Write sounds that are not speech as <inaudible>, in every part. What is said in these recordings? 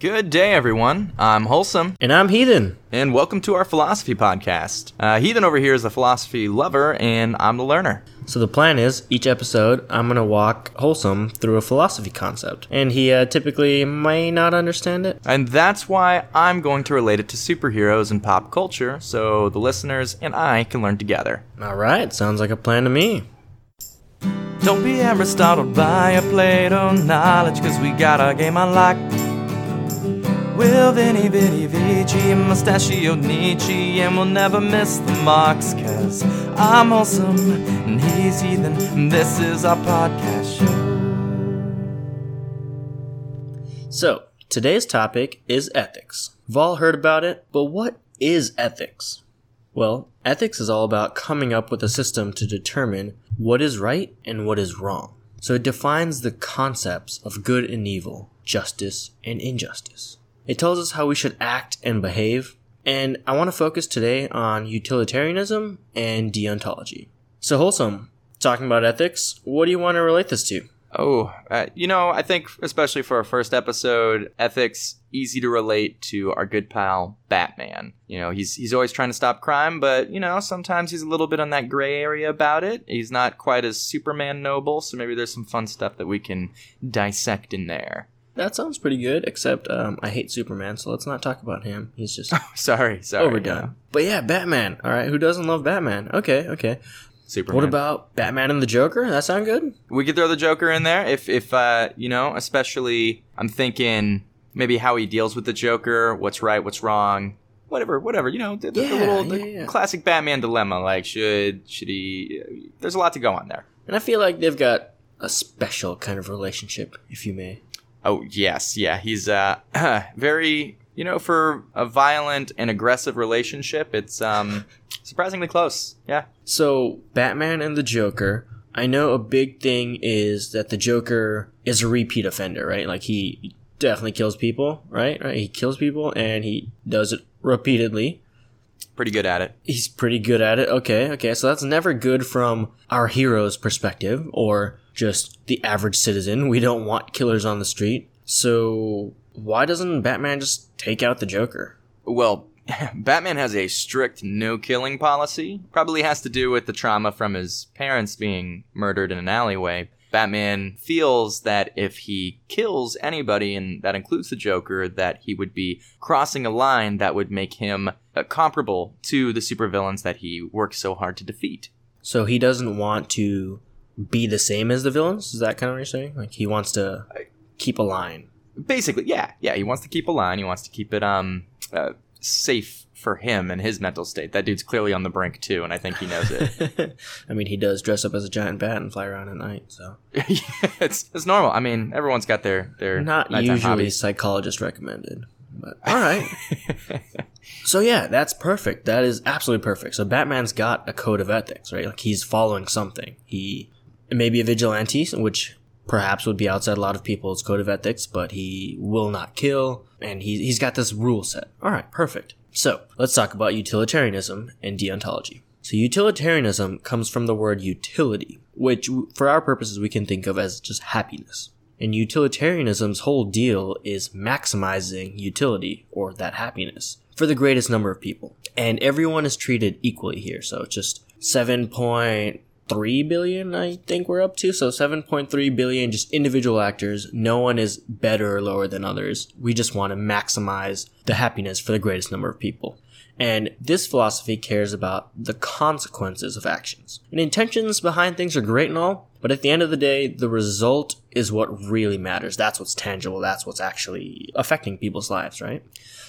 Good day, everyone. I'm Wholesome, And I'm Heathen. and welcome to our philosophy podcast. Uh, Heathen over here is a philosophy lover, and I'm the learner. So the plan is each episode I'm gonna walk Wholesome through a philosophy concept, and he uh, typically may not understand it. And that's why I'm going to relate it to superheroes and pop culture, so the listeners and I can learn together. All right, sounds like a plan to me. Don't be ever startled by a Plato knowledge, cause we got a game on lock. Will Vinny Vinny Vici, Mustachio Nietzsche, and we'll never miss the marks, cause I'm awesome and he's heathen, and this is our podcast show. So today's topic is ethics. We've all heard about it, but what is ethics? Well, ethics is all about coming up with a system to determine what is right and what is wrong. So it defines the concepts of good and evil, justice and injustice. It tells us how we should act and behave, and I want to focus today on utilitarianism and deontology. So, Wholesome, talking about ethics, what do you want to relate this to? Oh, uh, you know, I think especially for our first episode, ethics easy to relate to our good pal Batman. You know, he's he's always trying to stop crime, but you know, sometimes he's a little bit on that gray area about it. He's not quite as Superman noble, so maybe there's some fun stuff that we can dissect in there. That sounds pretty good, except um, I hate Superman, so let's not talk about him. He's just <laughs> Sorry, sorry. overdone. But yeah, Batman. All right, who doesn't love Batman? Okay, okay. Superman. What about Batman and the Joker? That sound good? we could throw the Joker in there if if uh, you know, especially I'm thinking maybe how he deals with the Joker, what's right, what's wrong, whatever, whatever. You know, the, the- the little the yeah, yeah. classic Batman dilemma. Like, should should he? There's a lot to go on there. And I feel like they've got a special kind of relationship, if you may. Oh yes, yeah, he's uh <clears throat> very you know for a violent and aggressive relationship. It's um surprisingly close. Yeah. So, Batman and the Joker. I know a big thing is that the Joker is a repeat offender, right? Like he definitely kills people, right? Right? He kills people and he does it repeatedly. Pretty good at it. He's pretty good at it. Okay, okay. So that's never good from our hero's perspective or just the average citizen. We don't want killers on the street. So why doesn't Batman just take out the Joker? Well, <laughs> Batman has a strict no killing policy. Probably has to do with the trauma from his parents being murdered in an alleyway. Batman feels that if he kills anybody, and that includes the Joker, that he would be crossing a line that would make him uh, comparable to the supervillains that he works so hard to defeat. So he doesn't want to be the same as the villains? Is that kind of what you're saying? Like he wants to keep a line. Basically, yeah, yeah. He wants to keep a line. He wants to keep it um uh, safe for him and his mental state. That dude's clearly on the brink too, and I think he knows it. <laughs> I mean, he does dress up as a giant bat and fly around at night, so <laughs> yeah, it's it's normal. I mean, everyone's got their their not usually hobbies. psychologist recommended. But all right. <laughs> So yeah, that's perfect. That is absolutely perfect. So Batman's got a code of ethics, right? Like he's following something. He may be a vigilante, which perhaps would be outside a lot of people's code of ethics, but he will not kill, and he, he's got this rule set. All right, perfect. So let's talk about utilitarianism and deontology. So utilitarianism comes from the word utility, which for our purposes we can think of as just happiness. And utilitarianism's whole deal is maximizing utility or that happiness for the greatest number of people. And everyone is treated equally here. So just 7.3 billion, I think we're up to. So 7.3 billion just individual actors. No one is better or lower than others. We just want to maximize the happiness for the greatest number of people. And this philosophy cares about the consequences of actions. And intentions behind things are great and all, but at the end of the day, the result is what really matters. That's what's tangible. That's what's actually affecting people's lives, right?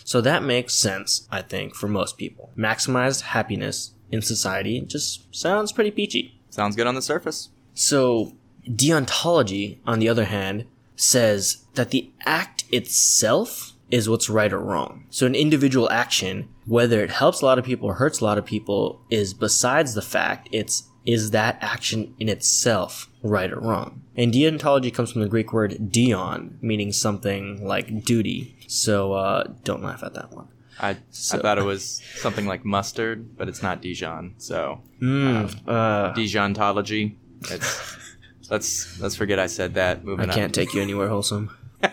So that makes sense, I think, for most people. Maximized happiness in society just sounds pretty peachy. Sounds good on the surface. So, deontology, on the other hand, says that the act itself is what's right or wrong. So, an individual action, whether it helps a lot of people or hurts a lot of people, is besides the fact it's is that action in itself right or wrong? And deontology comes from the Greek word deon, meaning something like duty. So, uh, don't laugh at that one. I So- I thought it was something like mustard, but it's not Dijon. So Mm, uh, Dijontology. It's, let's let's forget I said that. I Moving on. can't take you anywhere wholesome. <laughs>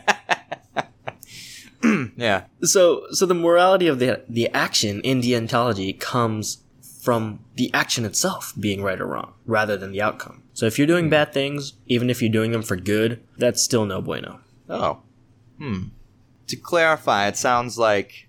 yeah. So, so the morality of the the action in deontology comes from the action itself being right or wrong, rather than the outcome. So, if you're doing bad things, even if you're doing them for good, that's still no bueno. Oh. Hmm. To clarify, it sounds like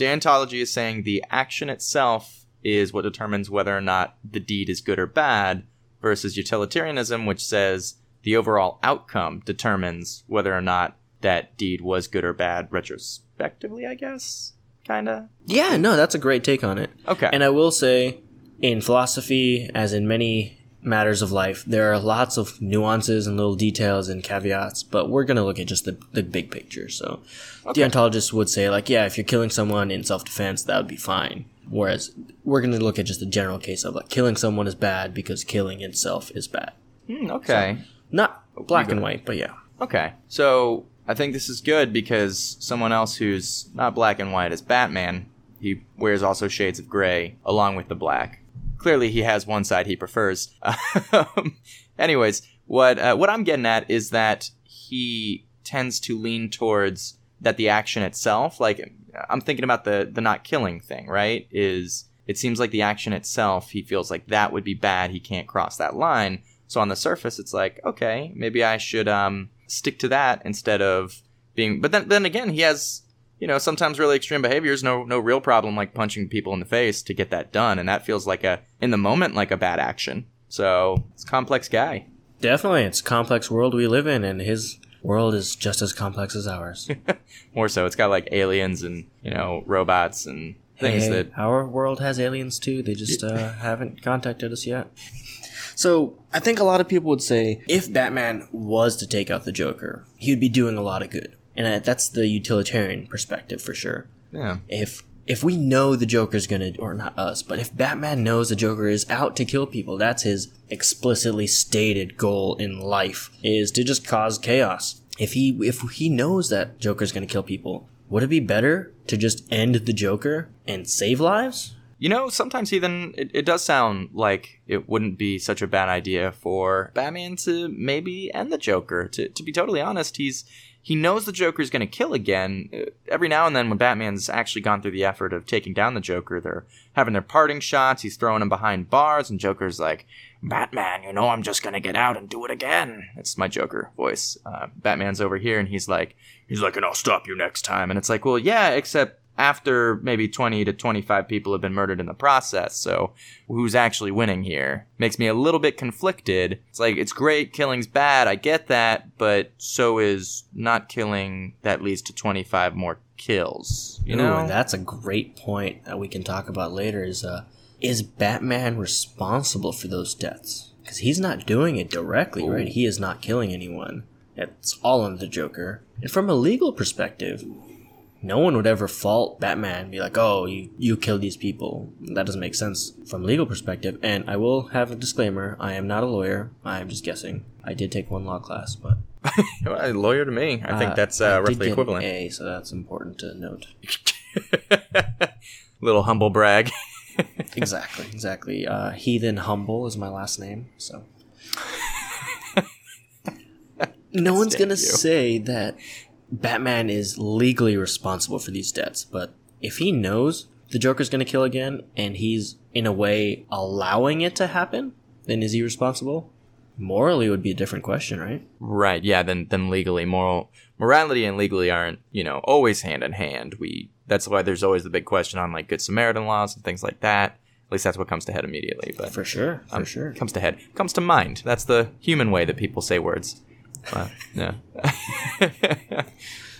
deontology is saying the action itself is what determines whether or not the deed is good or bad, versus utilitarianism, which says the overall outcome determines whether or not that deed was good or bad retrospectively, I guess. Kinda. Yeah, no, that's a great take on it. Okay. And I will say, in philosophy, as in many matters of life, there are lots of nuances and little details and caveats, but we're going to look at just the, the big picture. So, deontologists would say, like, yeah, if you're killing someone in self defense, that would be fine. Whereas we're going to look at just the general case of, like, killing someone is bad because killing itself is bad. Hmm, okay. Not black and white, but yeah. Okay. So I think this is good because someone else who's not black and white is Batman. He wears also shades of gray along with the black. Clearly, he has one side he prefers. <laughs> Um, anyways, what uh, what I'm getting at is that he tends to lean towards that the action itself, like I'm thinking about the the not killing thing, right? Is it seems like the action itself, he feels like that would be bad. He can't cross that line. So on the surface, it's like, okay, maybe I should um, stick to that instead of being. But then, then again, he has, you know, sometimes really extreme behaviors. No, no real problem like punching people in the face to get that done, and that feels like a in the moment like a bad action. So it's a complex guy. Definitely. It's a complex world we live in, and his world is just as complex as ours. <laughs> More so, it's got like aliens and you know robots and things Hey, that. our world has aliens too. They just uh, <laughs> haven't contacted us yet. So I think a lot of people would say if Batman was to take out the Joker, he would be doing a lot of good, and that's the utilitarian perspective for sure. Yeah. If if we know the Joker's gonna, or not us, but if Batman knows the Joker is out to kill people, that's his explicitly stated goal in life is to just cause chaos. If he if he knows that Joker's gonna kill people, would it be better to just end the Joker and save lives? You know, sometimes even it, it does sound like it wouldn't be such a bad idea for Batman to maybe end the Joker. To, to be totally honest, he's he knows the Joker's going to kill again. Uh, Every now and then, when Batman's actually gone through the effort of taking down the Joker, they're having their parting shots. He's throwing him behind bars, and Joker's like, "Batman, you know I'm just going to get out and do it again." It's my Joker voice. Uh, Batman's over here, and he's like, he's like, "And I'll stop you next time." And it's like, well, yeah, except after maybe 20 to 25 people have been murdered in the process. So who's actually winning here? Makes me a little bit conflicted. It's like, it's great, killing's bad, I get that, but so is not killing that leads to 25 more kills. You Ooh, know? and that's a great point that we can talk about later. Is uh, is Batman responsible for those deaths? Because he's not doing it directly, right? He is not killing anyone. It's all on the Joker. And from a legal perspective, no one would ever fault Batman be like, "Oh, you you killed these people." That doesn't make sense from legal perspective. And I will have a disclaimer: I am not a lawyer. I am just guessing. I did take one law class, but Well, <laughs> a lawyer to me. I think uh, that's I uh, did roughly equivalent. A, so that's important to note. <laughs> Little humble brag. <laughs> exactly, exactly. Uh, Heathen Humble is my last name, so. no one's gonna say that Batman is legally responsible for these deaths, but if he knows the Joker's gonna kill again and he's in a way allowing it to happen, then is he responsible? Morally would be a different question, right? Right, yeah, then then legally moral morality and legally aren't, you know, always hand in hand. We that's why there's always the big question on like good Samaritan laws and things like that. At least that's what comes to head immediately, but For sure, for um, sure. comes to head. Comes to mind. That's the human way that people say words. Uh, yeah. <laughs>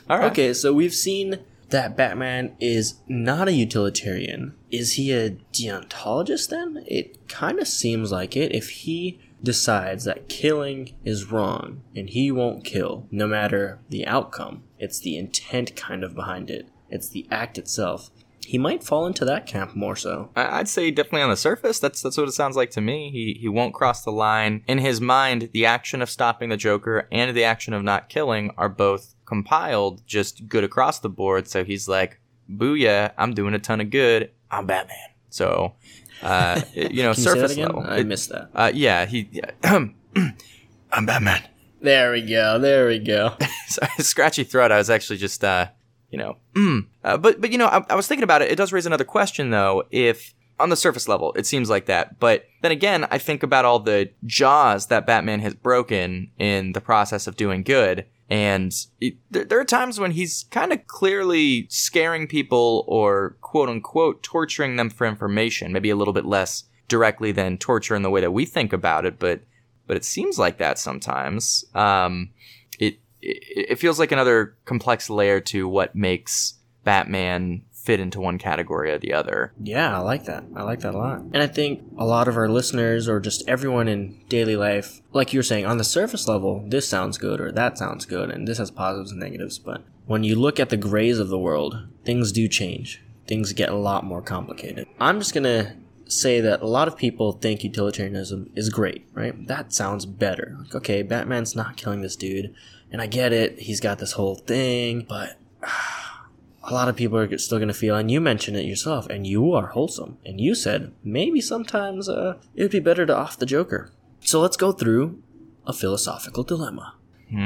All right. Okay, so we've seen that Batman is not a utilitarian. Is he a deontologist then? It kind of seems like it. If he decides that killing is wrong and he won't kill, no matter the outcome, it's the intent kind of behind it, it's the act itself. He might fall into that camp more so. I- I'd say definitely on the surface. That's that's what it sounds like to me. He he won't cross the line. In his mind, the action of stopping the Joker and the action of not killing are both compiled just good across the board. So he's like, "Booyah! I'm doing a ton of good. I'm Batman." So, uh, <laughs> you know, Can you say that surface again? level. I It- missed that. uh, yeah, he. Yeah, <clears throat> I'm Batman. There we go. There we go. <laughs> Sorry, scratchy throat. I was actually just uh, you know. Mm. Uh, but but you know, I, I was thinking about it. It does raise another question though. If on the surface level, it seems like that. But then again, I think about all the jaws that Batman has broken in the process of doing good. And it, there, there are times when he's kind of clearly scaring people or quote unquote torturing them for information, maybe a little bit less directly than torture in the way that we think about it, but but it seems like that sometimes. Um, it, feels like another complex layer to what makes Batman fit into one category or the other. Yeah, I like that. I like that a lot. And I think a lot of our listeners or just everyone in daily life, like you were saying, on the surface level, this sounds good or that sounds good and this has positives and negatives. But when you look at the grays of the world, things do change. Things get a lot more complicated. I'm just going to say that a lot of people think utilitarianism is great, right? That sounds better. Like, okay, Batman's not killing this dude, and I get it. He's got this whole thing, but <sighs> a lot of people are still going to feel, and you mentioned it yourself, and you are wholesome, and you said maybe sometimes uh, it would be better to off the Joker. So let's go through a philosophical dilemma.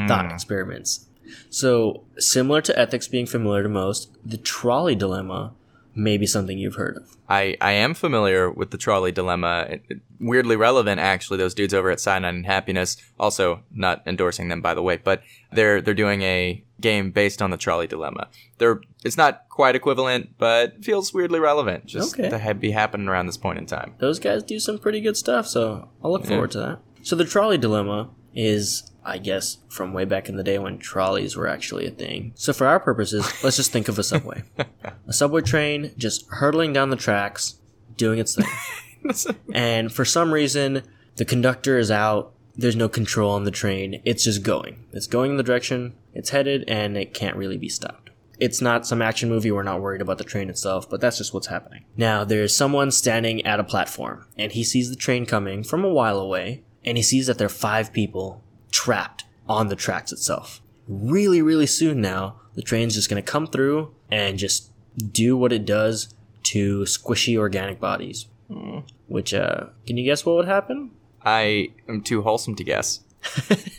Thought experiments. So, similar to ethics being familiar to most, the trolley dilemma may be something you've heard of. I, I am familiar with the trolley dilemma. It- it- weirdly relevant, actually. Those dudes over at Cyanide and Happiness, also not endorsing them, by the way, but they're they're doing a game based on the trolley dilemma. They're it's not quite equivalent, but feels weirdly relevant. Just Okay. to be happening around this point in time. those guys do some pretty good stuff, so I'll look forward to that. So the trolley dilemma is, I guess, from way back in the day when trolleys were actually a thing. So for our purposes, let's just think of a subway. <laughs> a subway train just hurtling down the tracks, doing its thing. <laughs> and for some reason, the conductor is out. There's no control on the train. It's just going. It's going in the direction it's headed, and it can't really be stopped. It's not some action movie. We're not worried about the train itself, but that's just what's happening. Now, there's someone standing at a platform, and he sees the train coming from a while away, and he sees that there are five people trapped on the tracks itself. Really, really soon now, the train's just gonna come through and just do what it does to squishy organic bodies. Which, uh, can you guess what would happen? I am too wholesome to guess. <laughs>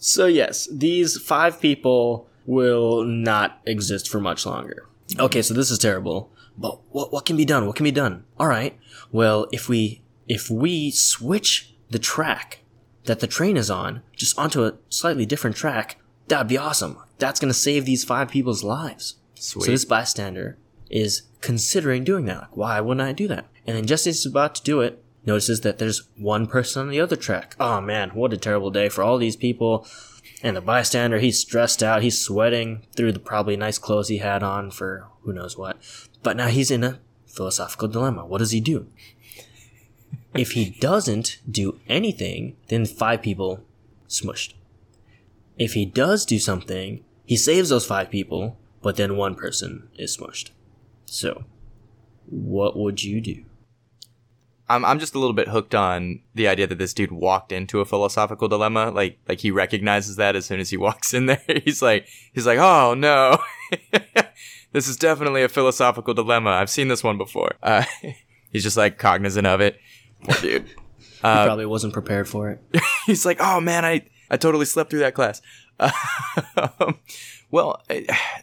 So yes, these five people will not exist for much longer. Okay, so this is terrible. But what what can be done? What can be done? All right. Well, if we if we switch the track that the train is on just onto a slightly different track, that'd be awesome. That's going to save these five people's lives. Sweet. So this bystander is considering doing that. Like, why wouldn't I do that? And then just as he's about to do it, notices that there's one person on the other track. Oh man, what a terrible day for all these people. And the bystander, he's stressed out, he's sweating through the probably nice clothes he had on for who knows what. But now he's in a philosophical dilemma. What does he do? If he doesn't do anything, then five people smushed. If he does do something, he saves those five people, but then one person is smushed. So, what would you do? I'm I'm just a little bit hooked on the idea that this dude walked into a philosophical dilemma. Like like he recognizes that as soon as he walks in there. <laughs> He's like he's like, oh no, <laughs> this is definitely a philosophical dilemma. I've seen this one before. Uh, <laughs> he's just like cognizant of it. Poor dude. <laughs> He Uh, probably wasn't prepared for it. <laughs> he's like, oh man, I I totally slept through that class. <laughs> Um, well,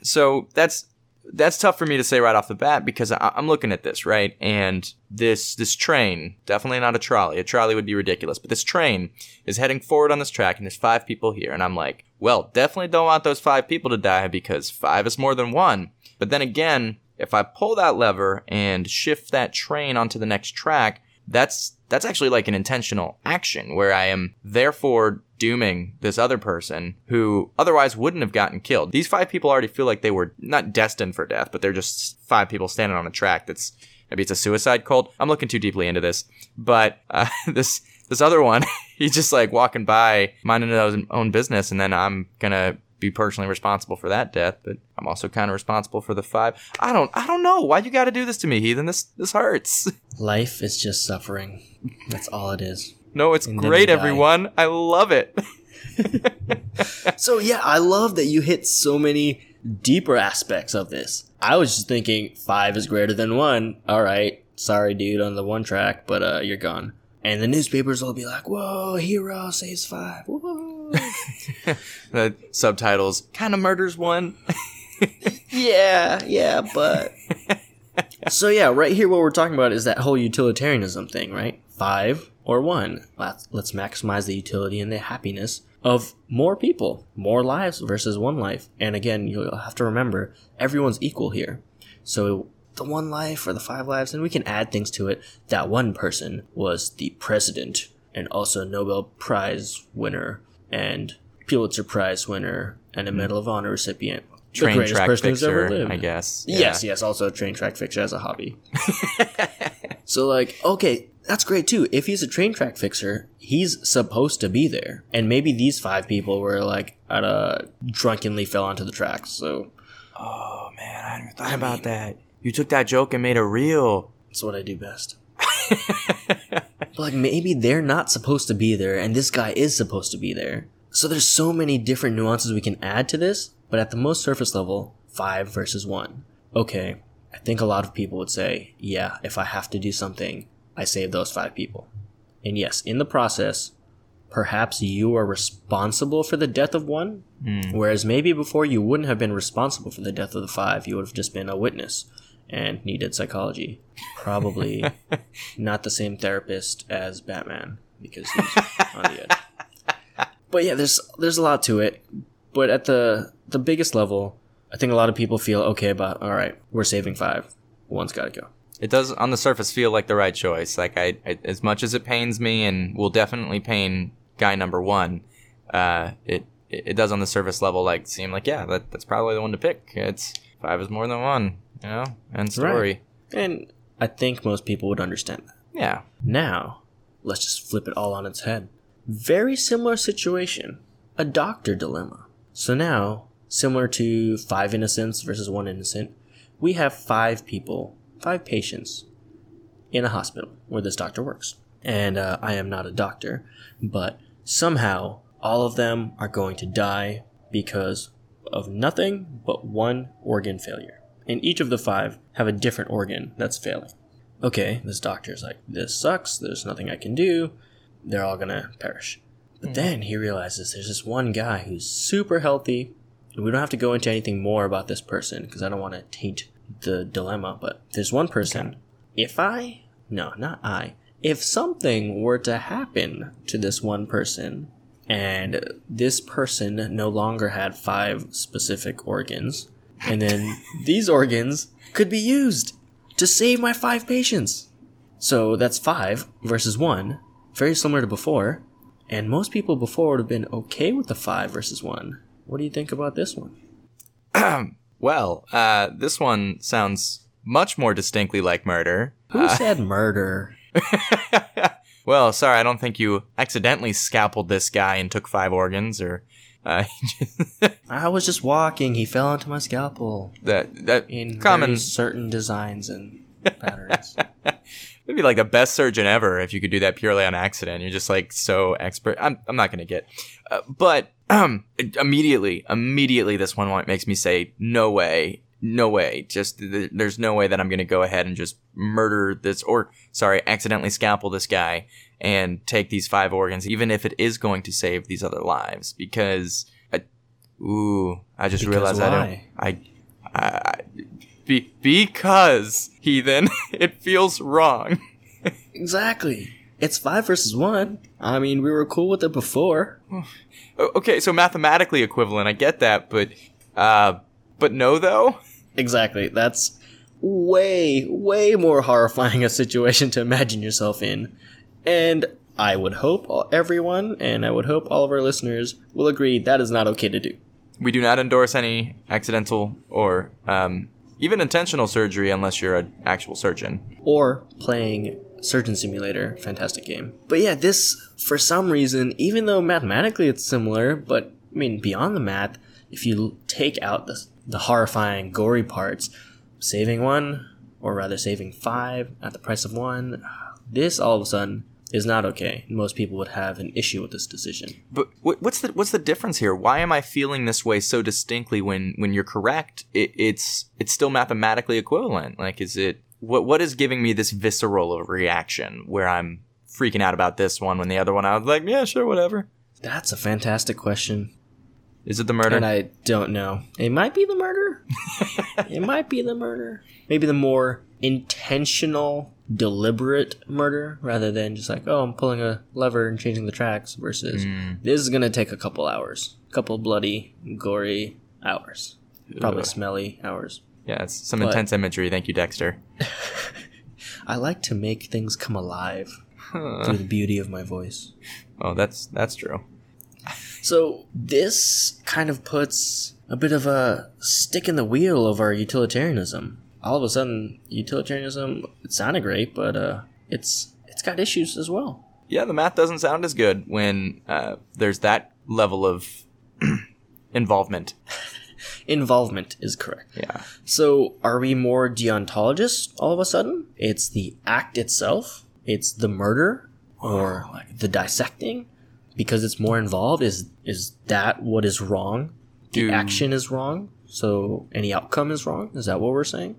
so that's that's tough for me to say right off the bat because I, I'm looking at this right, and this this train definitely not a trolley. A trolley would be ridiculous, but this train is heading forward on this track, and there's five people here, and I'm like, well, definitely don't want those five people to die because five is more than one. But then again, if I pull that lever and shift that train onto the next track, that's that's actually like an intentional action where I am therefore dooming this other person who otherwise wouldn't have gotten killed. These five people already feel like they were not destined for death, but they're just five people standing on a track that's maybe it's a suicide cult. I'm looking too deeply into this, but uh, <laughs> this this other one, <laughs> he's just like walking by, minding his own- own business, and then I'm gonna be personally responsible for that death, but I'm also kind of responsible for the five. I don't, I don't know why you got to do this to me, heathen. This, this hurts. Life is just suffering. That's all it is. No, it's And great, everyone. I love it. <laughs> So yeah, I love that you hit so many deeper aspects of this. I was just thinking five is greater than one. All right, sorry, dude, on the one track, but uh, you're gone. And the newspapers will be like, "Whoa, hero saves five. Whoa." <laughs> the subtitles kind of murders one. <laughs> yeah, yeah, but. <laughs> so, yeah, right here, what we're talking about is that whole utilitarianism thing, right? Five or one. Let's, let's maximize the utility and the happiness of more people, more lives versus one life. And again, you'll have to remember everyone's equal here. So, the one life or the five lives, and we can add things to it. That one person was the president and also Nobel Prize winner and Pulitzer Prize winner and a hmm. Medal of Honor recipient. The Train greatest track person who's ever lived. I guess. Yes, yes, also a train track fixer as a hobby. <laughs> so like, okay, that's great too. If he's a train track fixer, he's supposed to be there. And maybe these five people were like at a drunkenly fell onto the tracks. So Oh man, I never thought about that. You took that joke and made it real. that's what I do best. <laughs> Like maybe they're not supposed to be there and this guy is supposed to be there. So there's so many different nuances we can add to this, but at the most surface level, 5 versus 1. Okay, I think a lot of people would say, yeah, if I have to do something, I save those 5 people. And yes, in the process, perhaps you are responsible for the death of one, hmm. whereas maybe before you wouldn't have been responsible for the death of the 5, you would have just been a witness and needed psychology. Probably <laughs> not the same therapist as Batman because he's on the edge. But yeah, there's there's a lot to it. But at the the biggest level, I think a lot of people feel okay about all right, we're saving five. One's got to go. It does on the surface feel like the right choice. Like I, I as much as it pains me and will definitely pain guy number one, uh, it it does on the surface level like seem like yeah that that's probably the one to pick. It's five is more than one, you know. End story. And I think most people would understand that. Yeah. Now, let's just flip it all on its head. Very similar situation. A doctor dilemma. So now, similar to five innocents versus one innocent, we have five people, five patients in a hospital where this doctor works. And uh, I am not a doctor, but somehow all of them are going to die because of nothing but one organ failure. And each of the five have a different organ that's failing okay, this doctor's like, this sucks, there's nothing I can do, they're all gonna perish. But hmm. then he realizes there's this one guy who's super healthy, and we don't have to go into anything more about this person because I don't want to taint the dilemma, but there's one person. If I, no, not I, if something were to happen to this one person, and this person no longer had five specific organs, and then <laughs> these organs could be used to save my five patients. So that's five versus one, very similar to before. And most people before would have been okay with the five versus one. What do you think about this one? <clears throat> Well, uh, this one sounds much more distinctly like murder. Who said murder? <laughs> well, sorry, I don't think you accidentally scalpeled this guy and took five organs, or uh, <laughs> I was just walking. He fell onto my scalpel that that in common. certain designs and patterns. <laughs> It'd be like the best surgeon ever if you could do that purely on accident. You're just like so expert. I'm, I'm not going to get. Uh, but um, <clears throat> immediately, immediately, this one makes me say, no way, no way. Just th- there's no way that I'm going to go ahead and just murder this or, sorry, accidentally scalpel this guy and take these five organs, even if it is going to save these other lives. Because, I, ooh, I just Because realized I don't. why? I, I, I be, because heathen, <laughs> it feels wrong. exactly. It's five versus one. I mean, we were cool with it before. <sighs> Okay, so mathematically equivalent, I get that, but uh but no though? Exactly. That's way, way more horrifying a situation to imagine yourself in. And I would hope everyone, and I would hope all of our listeners will agree that is not okay to do. We do not endorse any accidental or um even intentional surgery unless you're an actual surgeon. Or playing Surgeon Simulator, fantastic game. But yeah, this, for some reason, even though mathematically it's similar, but I mean, beyond the math, if you take out the, the horrifying, gory parts, saving one, or rather saving five at the price of one, this all of a sudden is not okay. Most people would have an issue with this decision. But what's the what's the difference here? Why am I feeling this way so distinctly when when you're correct? It, it's it's still mathematically equivalent. Like, is it what what is giving me this visceral reaction where I'm freaking out about this one when the other one I was like, yeah, sure, whatever. That's a fantastic question. Is it the murder? And I don't know. It might be the murder. <laughs> it might be the murder. Maybe the more intentional, deliberate murder rather than just like, oh, I'm pulling a lever and changing the tracks versus hmm. this is going to take a couple hours. A couple bloody, gory hours. Probably Ugh. smelly hours. yeah, it's some But- intense imagery. Thank you, Dexter. <laughs> I like to make things come alive through the beauty of my voice. Oh, that's that's true. So this kind of puts a bit of a stick in the wheel of our utilitarianism. All of a sudden, utilitarianism it sounded great, but uh, it's it's got issues as well. Yeah, the math doesn't sound as good when uh, there's that level of <clears throat> involvement. <laughs> Involvement is correct. Yeah. So are we more deontologists all of a sudden? It's the act itself. It's the murder or like the dissecting because it's more involved. Is is that what is wrong? The Do- action is wrong. So any outcome is wrong. Is that what we're saying?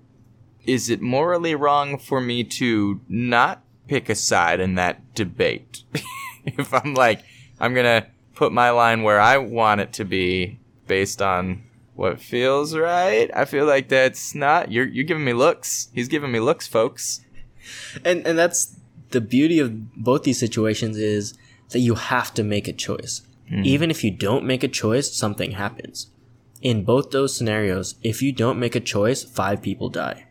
Is it morally wrong for me to not pick a side in that debate? <laughs> if I'm like, I'm gonna put my line where I want it to be based on what feels right. I feel like that's not you're you're giving me looks. He's giving me looks, folks. and and that's the beauty of both these situations is that you have to make a choice mm-hmm. even if you don't make a choice something happens in both those scenarios if you don't make a choice five people die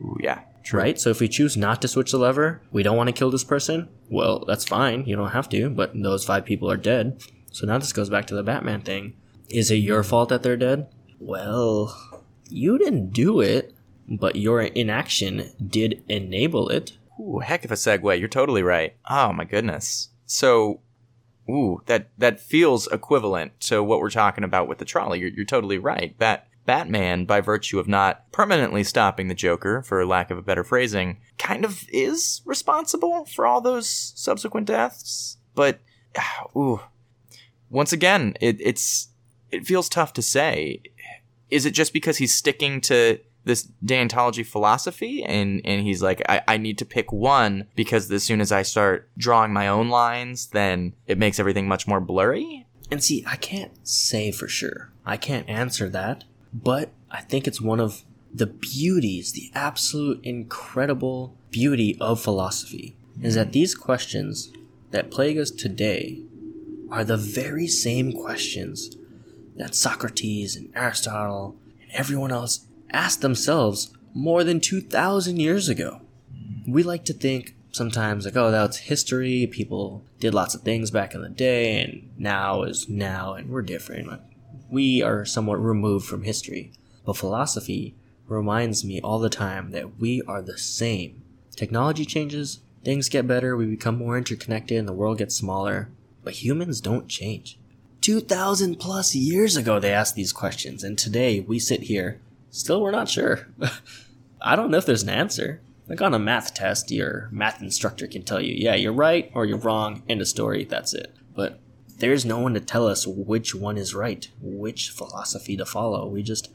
Ooh, yeah. True. right so if we choose not to switch the lever we don't want to kill this person well that's fine you don't have to but those five people are dead so now this goes back to the batman thing is it your fault that they're dead well you didn't do it but your inaction did enable it Ooh, heck of a segue. You're totally right. Oh my goodness. So, ooh, that that feels equivalent to what we're talking about with the trolley. You're, you're totally right. Bat Batman, by virtue of not permanently stopping the Joker, for lack of a better phrasing, kind of is responsible for all those subsequent deaths. But, <sighs> ooh, once again, it, it's it feels tough to say. Is it just because he's sticking to this deontology philosophy and and he's like I, I need to pick one because as soon as I start drawing my own lines then it makes everything much more blurry And see, I can't say for sure. I can't answer that. But I think it's one of the beauties, the absolute incredible beauty of philosophy, is that these questions that plague us today are the very same questions that Socrates and Aristotle and everyone else asked themselves more than 2,000 years ago. We like to think sometimes like, oh, that's history. People did lots of things back in the day, and now is now, and we're different. Like, we are somewhat removed from history. But philosophy reminds me all the time that we are the same. Technology changes, things get better, we become more interconnected, and the world gets smaller. But humans don't change. 2,000 plus years ago, they asked these questions, and today we sit here. Still, we're not sure. <laughs> I don't know if there's an answer. Like on a math test, your math instructor can tell you, yeah, you're right or you're wrong, end of story, that's it. But there's no one to tell us which one is right, which philosophy to follow. We just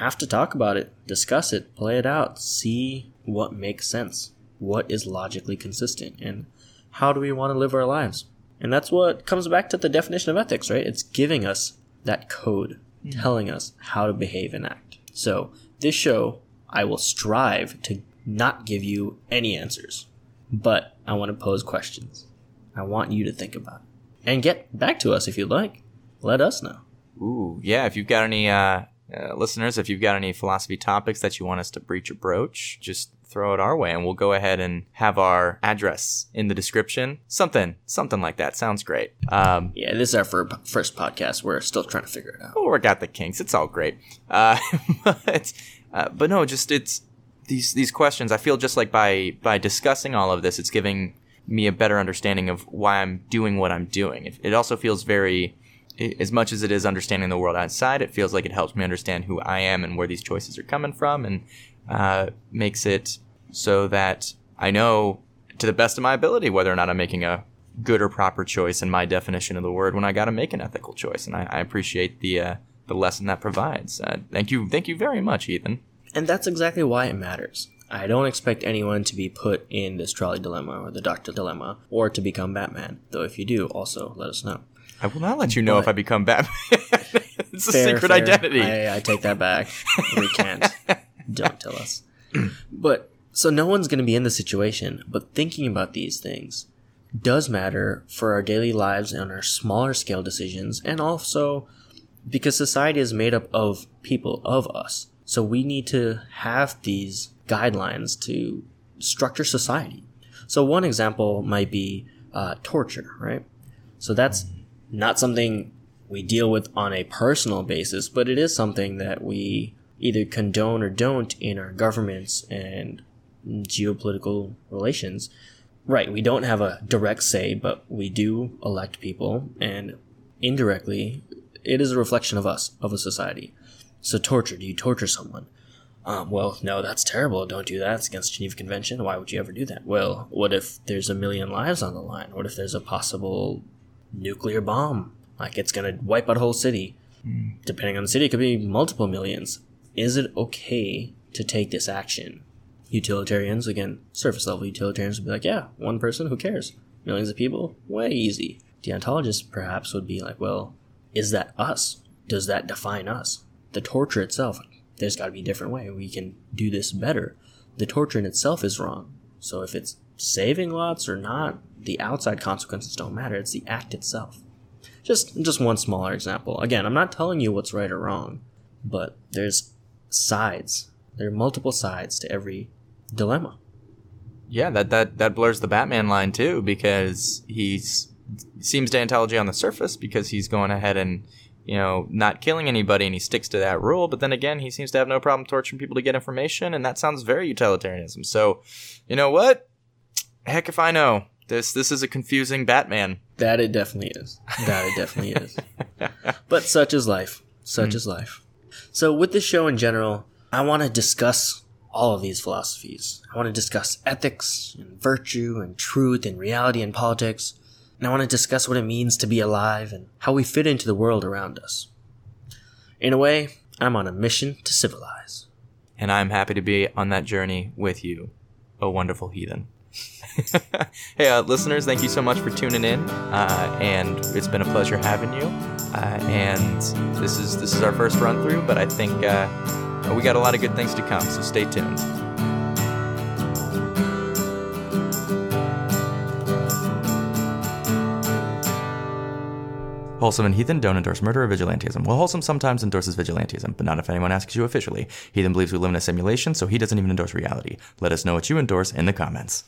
have to talk about it, discuss it, play it out, see what makes sense, what is logically consistent, and how do we want to live our lives. And that's what comes back to the definition of ethics, right? It's giving us that code, mm-hmm. telling us how to behave and act. So, this show, I will strive to not give you any answers, but I want to pose questions. I want you to think about it. And get back to us if you'd like. Let us know. ooh yeah if you've got any uh, uh listeners if you've got any philosophy topics that you want us to breach or broach just throw it our way and we'll go ahead and have our address in the description something something like that sounds great um Yeah, this is our fir- first podcast. We're still trying to figure it out. we'll work out the kinks. It's all great. Uh, <laughs> but uh, but no, just it's these these questions. I feel just like by by discussing all of this, it's giving me a better understanding of why I'm doing what I'm doing. It, it also feels very, as much as it is understanding the world outside, it feels like it helps me understand who I am and where these choices are coming from, and uh, makes it so that I know to the best of my ability whether or not I'm making a good or proper choice in my definition of the word when I got to make an ethical choice, and I, I appreciate the uh, the lesson that provides. Uh, thank you, thank you very much, Heathen. And that's exactly why it matters. I don't expect anyone to be put in this trolley dilemma or the doctor dilemma or to become Batman. Though if you do, also let us know. I will not let you know if I become Batman. <laughs> it's a secret fair. identity. I, I take that back. We can't. <laughs> Don't tell us. But so no one's going to be in the situation, but thinking about these things does matter for our daily lives and our smaller scale decisions, and also because society is made up of people, of us. So we need to have these guidelines to structure society. So one example might be uh, torture, right? So that's not something we deal with on a personal basis, but it is something that we either condone or don't in our governments and geopolitical relations. Right, we don't have a direct say, but we do elect people, and indirectly, it is a reflection of us, of a society. So, torture, do you torture someone? Um, well, no, that's terrible. Don't do that. It's against the Geneva Convention. Why would you ever do that? Well, what if there's a million lives on the line? What if there's a possible nuclear bomb? Like it's gonna wipe out a whole city. Depending on the city, it could be multiple millions. Is it okay to take this action? Utilitarians, again, surface level utilitarians would be like, yeah, one person, who cares? Millions of people, way easy. Deontologists perhaps would be like, well, is that us? Does that define us? The torture itself, there's got to be a different way. We can do this better. The torture in itself is wrong. So if it's saving lots or not, the outside consequences don't matter. It's the act itself. Just just one smaller example. Again, I'm not telling you what's right or wrong, but there's sides. There are multiple sides to every dilemma. Yeah, that, that, that blurs the Batman line too because he's seems to Deontology on the surface because he's going ahead and you know not killing anybody and he sticks to that rule. But then again, he seems to have no problem torturing people to get information, and that sounds very utilitarianism. So, you know what? Heck if I know. This this is a confusing Batman. That it definitely is. That it definitely is. <laughs> But such is life. Such hmm. is life. So with this show in general, I want to discuss all of these philosophies. I want to discuss ethics and virtue and truth and reality and politics. And I want to discuss what it means to be alive and how we fit into the world around us. In a way, I'm on a mission to civilize. and I'm happy to be on that journey with you, a wonderful heathen. <laughs> hey, uh, listeners, thank you so much for tuning in, uh, and it's been a pleasure having you. Uh, and this is this is our first run through, but I think uh, we got a lot of good things to come. So stay tuned. Wholesome and Heathen don't endorse murder or vigilantism. Well, Wholesome sometimes endorses vigilantism, but not if anyone asks you officially. Heathen believes we live in a simulation, so he doesn't even endorse reality. Let us know what you endorse in the comments.